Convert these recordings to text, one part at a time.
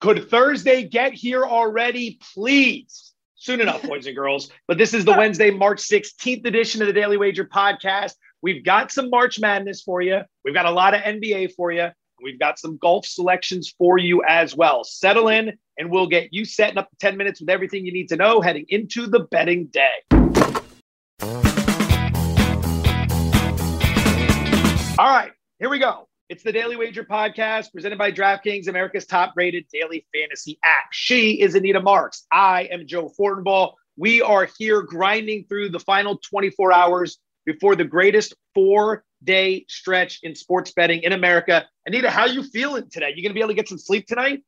Could Thursday get here already, please? Soon enough, boys and girls. But this is the Wednesday, March 16th edition of the Daily Wager podcast. We've got some March Madness for you. We've got a lot of NBA for you. We've got some golf selections for you as well. Settle in, and we'll get you setting up 10 minutes with everything you need to know heading into the betting day. All right, here we go. It's the Daily Wager podcast presented by DraftKings, America's top rated daily fantasy app. She is Anita Marks. I am Joe Fortenbaugh. We are here grinding through the final 24 hours before the greatest four day stretch in sports betting in America. Anita, how are you feeling today? You going to be able to get some sleep tonight?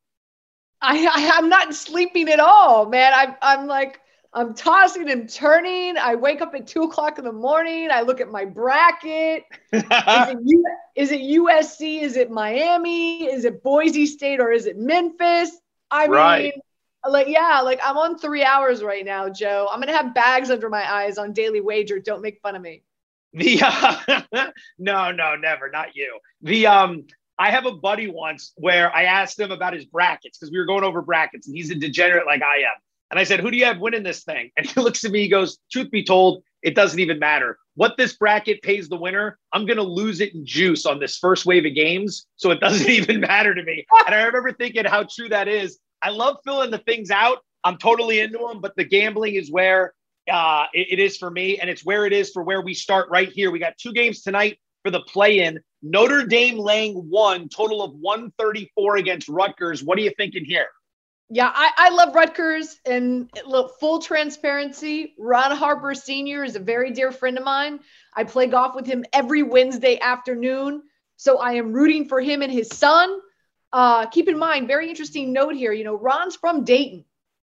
I, I am not sleeping at all, man. I'm I'm like I'm tossing and turning. I wake up at two o'clock in the morning. I look at my bracket. is, it U- is it USC? Is it Miami? Is it Boise State or is it Memphis? I right. mean, like, yeah, like I'm on three hours right now, Joe. I'm gonna have bags under my eyes on Daily Wager. Don't make fun of me. The uh, no, no, never, not you. The um, I have a buddy once where I asked him about his brackets because we were going over brackets, and he's a degenerate like I am. And I said, Who do you have winning this thing? And he looks at me, he goes, Truth be told, it doesn't even matter. What this bracket pays the winner, I'm going to lose it in juice on this first wave of games. So it doesn't even matter to me. And I remember thinking how true that is. I love filling the things out. I'm totally into them, but the gambling is where uh, it, it is for me. And it's where it is for where we start right here. We got two games tonight for the play in. Notre Dame laying one, total of 134 against Rutgers. What are you thinking here? Yeah, I, I love Rutgers and look, full transparency. Ron Harper Sr. is a very dear friend of mine. I play golf with him every Wednesday afternoon. So I am rooting for him and his son. Uh, keep in mind, very interesting note here. You know, Ron's from Dayton,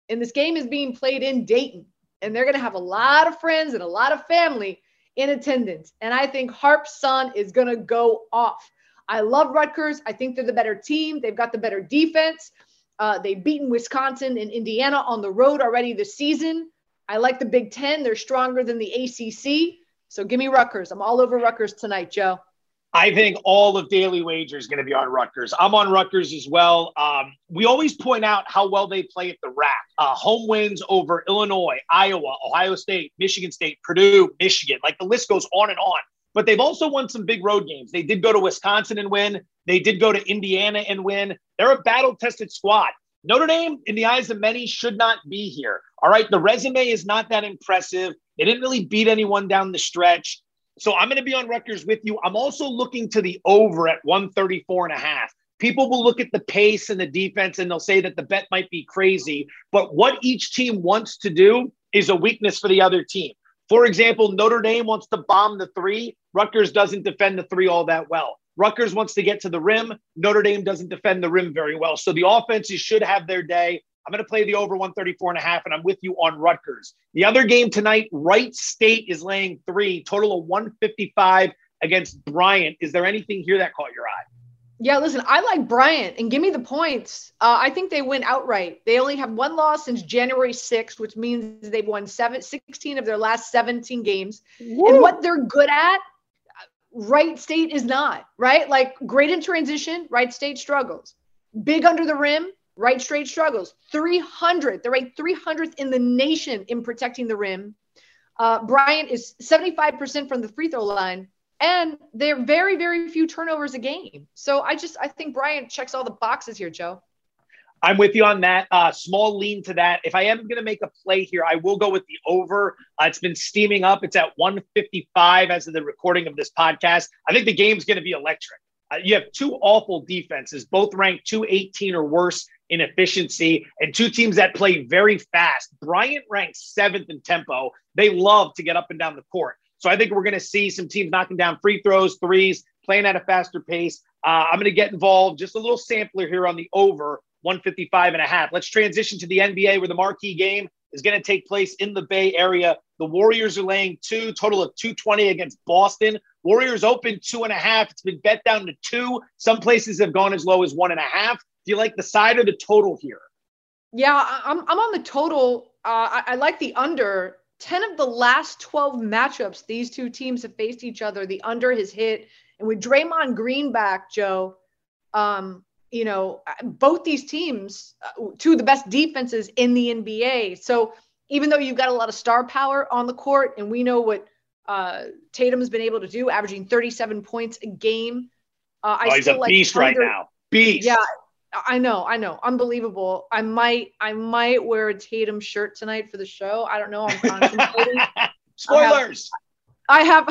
and this game is being played in Dayton, and they're going to have a lot of friends and a lot of family in attendance. And I think Harp's son is going to go off. I love Rutgers. I think they're the better team. They've got the better defense. Uh, they've beaten Wisconsin and Indiana on the road already this season. I like the Big Ten. They're stronger than the ACC. So give me Rutgers. I'm all over Rutgers tonight, Joe. I think all of Daily Wager is going to be on Rutgers. I'm on Rutgers as well. Um, we always point out how well they play at the rack. Uh, home wins over Illinois, Iowa, Ohio State, Michigan State, Purdue, Michigan. Like the list goes on and on. But they've also won some big road games. They did go to Wisconsin and win. They did go to Indiana and win. They're a battle tested squad. Notre Dame, in the eyes of many, should not be here. All right. The resume is not that impressive. They didn't really beat anyone down the stretch. So I'm going to be on Rutgers with you. I'm also looking to the over at 134 and a half. People will look at the pace and the defense and they'll say that the bet might be crazy. But what each team wants to do is a weakness for the other team. For example, Notre Dame wants to bomb the three. Rutgers doesn't defend the three all that well. Rutgers wants to get to the rim. Notre Dame doesn't defend the rim very well. So the offenses should have their day. I'm going to play the over 134 and a half, and I'm with you on Rutgers. The other game tonight, Wright State is laying three, total of 155 against Bryant. Is there anything here that caught your eye? Yeah, listen, I like Bryant and give me the points. Uh, I think they win outright. They only have one loss since January 6th, which means they've won seven, 16 of their last 17 games. Woo. And what they're good at, Wright State is not, right? Like great in transition, Wright State struggles. Big under the rim, Wright State struggles. 300, they're ranked 300th in the nation in protecting the rim. Uh, Bryant is 75% from the free throw line and they're very, very few turnovers a game. So I just I think Bryant checks all the boxes here, Joe. I'm with you on that. Uh, small lean to that. If I am going to make a play here, I will go with the over. Uh, it's been steaming up. It's at 155 as of the recording of this podcast. I think the game's going to be electric. Uh, you have two awful defenses, both ranked 218 or worse in efficiency, and two teams that play very fast. Bryant ranks seventh in tempo. They love to get up and down the court. So I think we're going to see some teams knocking down free throws, threes, playing at a faster pace. Uh, I'm going to get involved. Just a little sampler here on the over 155 and a half. Let's transition to the NBA where the marquee game is going to take place in the Bay Area. The Warriors are laying two, total of 220 against Boston. Warriors open two and a half. It's been bet down to two. Some places have gone as low as one and a half. Do you like the side or the total here? Yeah, I'm, I'm on the total. Uh, I, I like the under 10 of the last 12 matchups these two teams have faced each other, the under has hit. And with Draymond Green back, Joe, um, you know, both these teams, uh, two of the best defenses in the NBA. So even though you've got a lot of star power on the court, and we know what uh, Tatum has been able to do, averaging 37 points a game. Uh, I oh, he's a like beast under, right now. Beast. Yeah, I know, I know, unbelievable. I might, I might wear a Tatum shirt tonight for the show. I don't know. I'm contemplating. Spoilers. I have,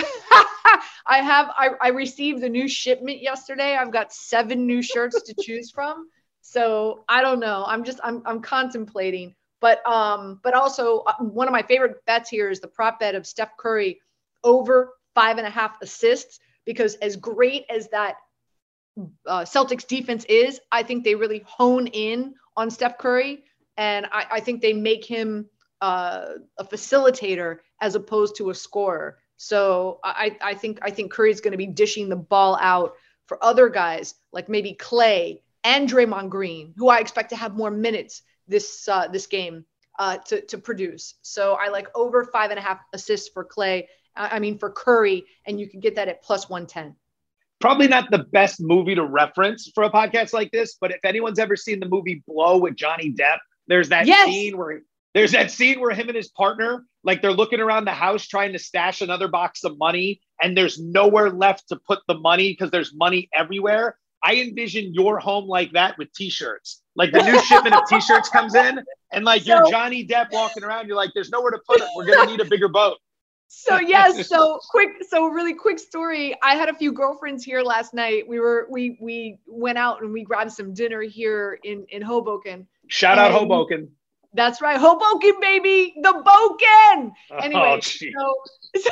I have, I, I received a new shipment yesterday. I've got seven new shirts to choose from. So I don't know. I'm just, I'm, I'm contemplating. But, um, but also uh, one of my favorite bets here is the prop bet of Steph Curry over five and a half assists because as great as that uh, Celtics defense is, I think they really hone in on Steph Curry, and I, I think they make him uh, a facilitator as opposed to a scorer. So I, I think I think Curry's going to be dishing the ball out for other guys like maybe Klay and Draymond Green, who I expect to have more minutes this uh, this game uh, to to produce. So I like over five and a half assists for Klay. I mean for Curry, and you can get that at plus one ten probably not the best movie to reference for a podcast like this, but if anyone's ever seen the movie Blow with Johnny Depp, there's that yes. scene where there's that scene where him and his partner, like they're looking around the house trying to stash another box of money, and there's nowhere left to put the money because there's money everywhere. I envision your home like that with t-shirts. Like the new shipment of t-shirts comes in, and like so, you're Johnny Depp walking around, you're like, there's nowhere to put it. We're gonna need a bigger boat so yes so quick so really quick story. I had a few girlfriends here last night. We were we we went out and we grabbed some dinner here in in hoboken. Shout out hoboken. That's right hoboken baby the boken. Oh, anyway oh, so,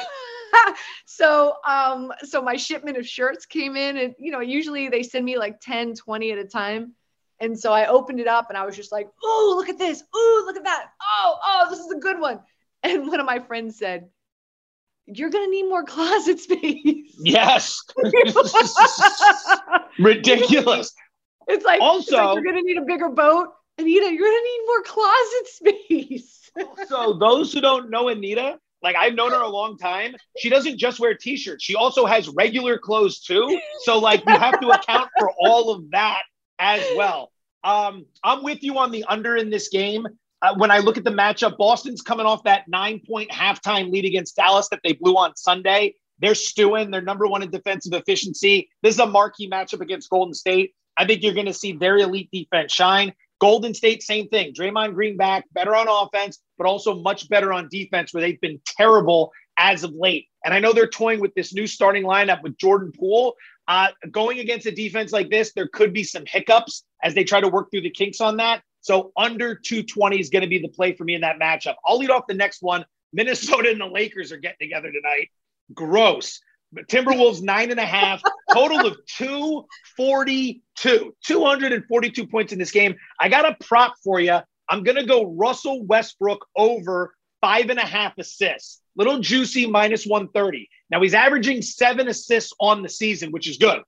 so um so my shipment of shirts came in and you know usually they send me like 10 20 at a time. And so i opened it up and i was just like oh look at this. Oh look at that. Oh oh this is a good one. And one of my friends said you're going to need more closet space. Yes. Ridiculous. It's like, also, it's like you're going to need a bigger boat. Anita, you're going to need more closet space. so, those who don't know Anita, like I've known her a long time. She doesn't just wear t-shirts. She also has regular clothes too. So like you have to account for all of that as well. Um, I'm with you on the under in this game uh, when I look at the matchup, Boston's coming off that nine point halftime lead against Dallas that they blew on Sunday. They're stewing. They're number one in defensive efficiency. This is a marquee matchup against Golden State. I think you're going to see their elite defense shine. Golden State, same thing. Draymond Green back, better on offense, but also much better on defense, where they've been terrible as of late. And I know they're toying with this new starting lineup with Jordan Poole. Uh, going against a defense like this, there could be some hiccups as they try to work through the kinks on that. So under 220 is going to be the play for me in that matchup. I'll lead off the next one. Minnesota and the Lakers are getting together tonight. Gross. Timberwolves nine and a half, total of 242, 242 points in this game. I got a prop for you. I'm going to go Russell Westbrook over five and a half assists. Little juicy minus 130. Now he's averaging seven assists on the season, which is good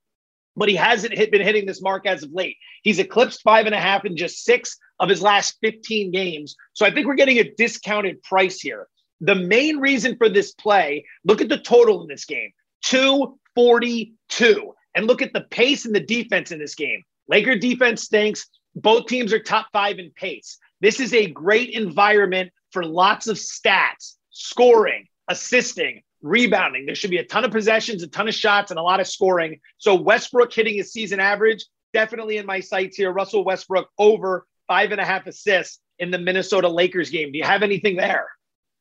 but he hasn't hit, been hitting this mark as of late. He's eclipsed five and a half in just six of his last 15 games. So I think we're getting a discounted price here. The main reason for this play, look at the total in this game 242. And look at the pace and the defense in this game. Laker defense stinks. Both teams are top five in pace. This is a great environment for lots of stats, scoring, assisting, rebounding. There should be a ton of possessions, a ton of shots, and a lot of scoring. So Westbrook hitting his season average, definitely in my sights here. Russell Westbrook over five and a half assists in the Minnesota Lakers game. Do you have anything there?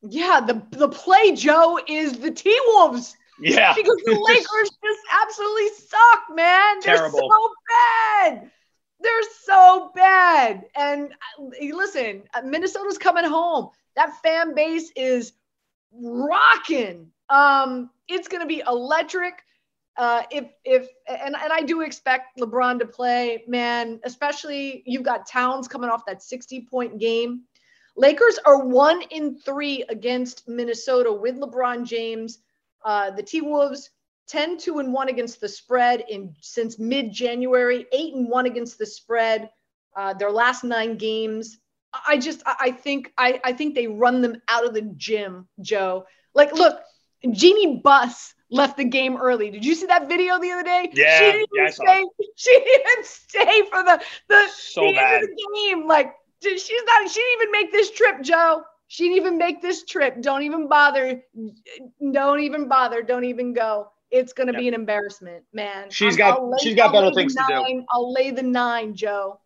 Yeah, the the play, Joe, is the T Wolves. Yeah. Because the Lakers just absolutely suck, man. Terrible. They're so bad. They're so bad. And uh, listen, Minnesota's coming home. That fan base is rocking. Um, it's going to be electric. Uh, if if and and I do expect LeBron to play, man. Especially you've got Towns coming off that 60 point game. Lakers are one in three against Minnesota with LeBron James. Uh, the T Wolves 10 2 and 1 against the spread in since mid January, 8 and 1 against the spread. Uh, their last nine games. I just I think I, I think they run them out of the gym, Joe. Like, look, Jeanie Buss left the game early. Did you see that video the other day? Yeah, she didn't yeah, stay. She didn't stay for the the, so the end of the game. Like she's not. She didn't even make this trip, Joe. She didn't even make this trip. Don't even bother. Don't even bother. Don't even go. It's gonna Yep. be an embarrassment, man. She's I'm- got- lay- she's got I'll better things to do. I'll lay the nine, Joe.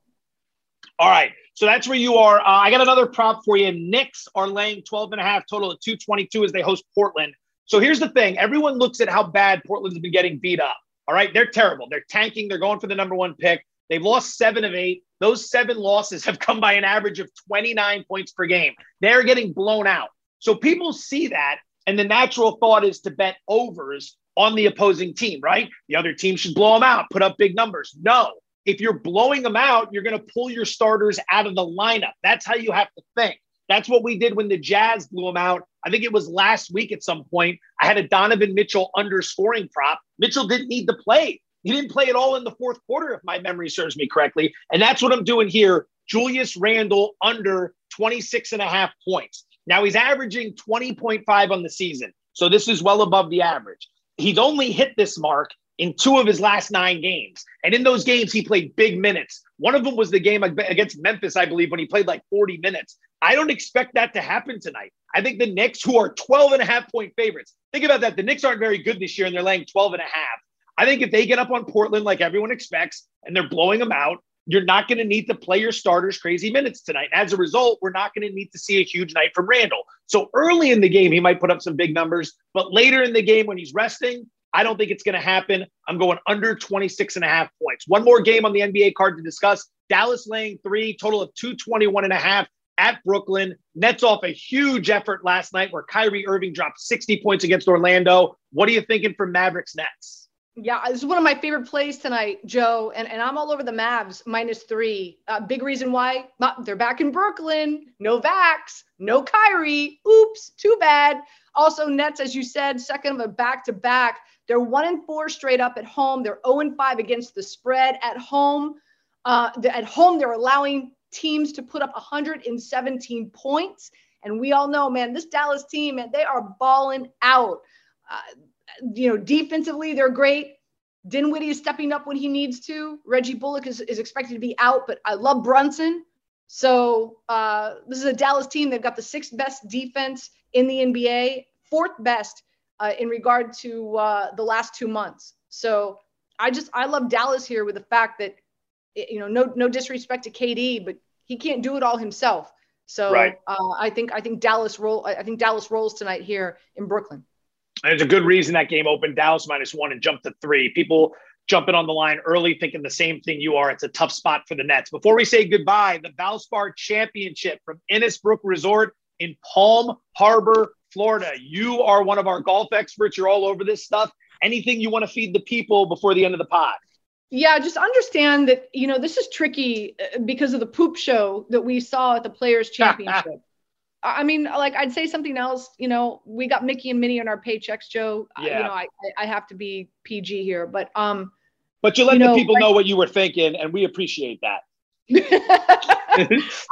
All right. So that's where you are. Uh, I got another prop for you. Knicks are laying 12 and a half total at 222 as they host Portland. So here's the thing everyone looks at how bad Portland's been getting beat up. All right. They're terrible. They're tanking. They're going for the number one pick. They've lost seven of eight. Those seven losses have come by an average of 29 points per game. They're getting blown out. So people see that. And the natural thought is to bet overs on the opposing team, right? The other team should blow them out, put up big numbers. No, if you're blowing them out, you're going to pull your starters out of the lineup. That's how you have to think. That's what we did when the Jazz blew them out. I think it was last week at some point. I had a Donovan Mitchell underscoring prop. Mitchell didn't need to play. He didn't play at all in the fourth quarter, if my memory serves me correctly. And that's what I'm doing here. Julius Randle under 26 and a half points. Now he's averaging 20.5 on the season. So this is well above the average. He's only hit this mark in two of his last nine games. And in those games, he played big minutes. One of them was the game against Memphis, I believe, when he played like 40 minutes. I don't expect that to happen tonight. I think the Knicks, who are 12 and a half point favorites, think about that. The Knicks aren't very good this year and they're laying 12 and a half. I think if they get up on Portland like everyone expects and they're blowing them out, you're not going to need to play your starters crazy minutes tonight. As a result, we're not going to need to see a huge night from Randle. So early in the game, he might put up some big numbers, but later in the game when he's resting, I don't think it's going to happen. I'm going under 26 and a half points. One more game on the NBA card to discuss. Dallas laying three, total of 221 and a half at Brooklyn. Nets off a huge effort last night where Kyrie Irving dropped 60 points against Orlando. What are you thinking for Mavericks Nets? Yeah, this is one of my favorite plays tonight, Joe, and, and I'm all over the Mavs minus three. Uh, big reason why uh, they're back in Brooklyn. No Vax, no Kyrie. Oops, too bad. Also, Nets, as you said, second of a back to back. They're one and four straight up at home. They're 0 and five against the spread at home. Uh, at home, they're allowing teams to put up 117 points. And we all know, man, this Dallas team, man, they are balling out. Uh, you know, defensively, they're great. Dinwiddie is stepping up when he needs to. Reggie Bullock is, is expected to be out, but I love Brunson. So uh, this is a Dallas team. They've got the sixth best defense in the NBA, fourth best uh, in regard to uh, the last two months. So I just I love Dallas here with the fact that you know no no disrespect to KD, but he can't do it all himself. So right. uh, I think I think Dallas roll I think Dallas rolls tonight here in Brooklyn. There's a good reason that game opened Dallas minus one and jumped to three. People jumping on the line early, thinking the same thing you are. It's a tough spot for the Nets. Before we say goodbye, the Valspar Championship from Innisbrook Resort in Palm Harbor, Florida. You are one of our golf experts. You're all over this stuff. Anything you want to feed the people before the end of the pod? Yeah, just understand that, you know, this is tricky uh, because of the poop show that we saw at the Players Championship. I mean, like I'd say something else. You know, we got Mickey and Minnie on our paychecks, Joe. Yeah. You know, I I have to be PG here, but um. But you let you the people like- know what you were thinking, and we appreciate that. I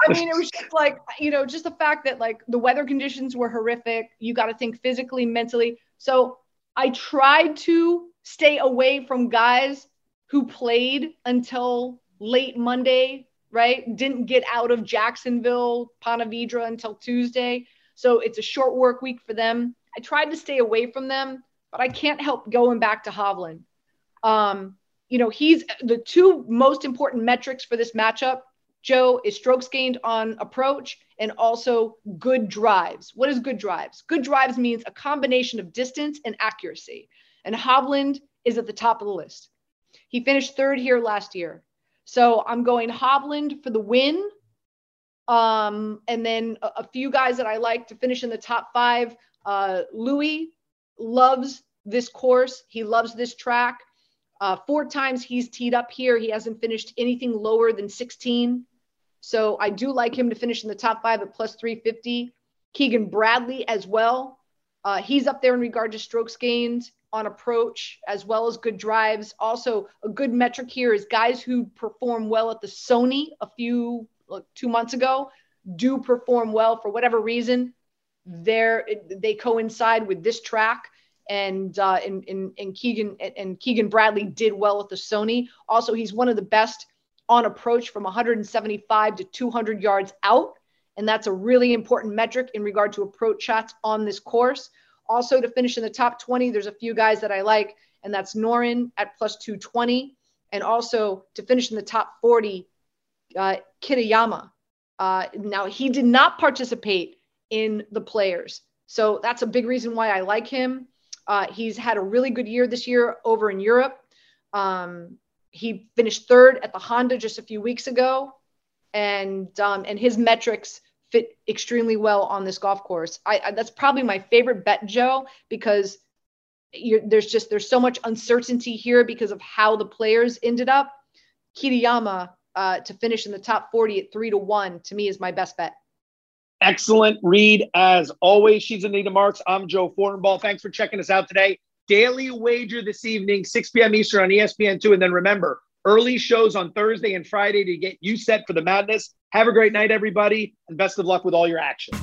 mean, it was just like you know, just the fact that like the weather conditions were horrific. You got to think physically, mentally. So I tried to stay away from guys who played until late Monday, right? Didn't get out of Jacksonville, Ponte Vedra until Tuesday. So it's a short work week for them. I tried to stay away from them, but I can't help going back to Hovland. Um, you know, he's the two most important metrics for this matchup, Joe, is strokes gained on approach and also good drives. What is good drives? Good drives means a combination of distance and accuracy. And Hovland is at the top of the list. He finished third here last year. So I'm going Hovland for the win. Um, and then a, a few guys that I like to finish in the top five. Uh, Louis loves this course. He loves this track. Uh, four times he's teed up here. He hasn't finished anything lower than 16. So I do like him to finish in the top five at plus 350. Keegan Bradley as well. Uh, he's up there in regard to strokes gained on approach as well as good drives. Also, a good metric here is guys who perform well at the Sony a few like two months ago do perform well for whatever reason. They're, they coincide with this track and uh, and, and, Keegan and Keegan Bradley did well with the Sony. Also, he's one of the best on approach from 175 to 200 yards out, and that's a really important metric in regard to approach shots on this course. Also, to finish in the top 20, there's a few guys that I like, and that's Noren at plus 220, and also to finish in the top 40, uh, Kitayama. Uh, now he did not participate in the players. So that's a big reason why I like him. Uh, he's had a really good year this year over in Europe. Um, he finished third at the Honda just a few weeks ago, and um, and his metrics fit extremely well on this golf course. I, I that's probably my favorite bet, Joe, because there's just there's so much uncertainty here because of how the players ended up. Kitayama uh, to finish in the top 40 at three to one to me is my best bet. Excellent read as always. She's Anita Marks. I'm Joe Fortenbaugh. Thanks for checking us out today. Daily wager this evening, 6 p.m. Eastern on ESPN2. And then remember, early shows on Thursday and Friday to get you set for the madness. Have a great night, everybody, and best of luck with all your action.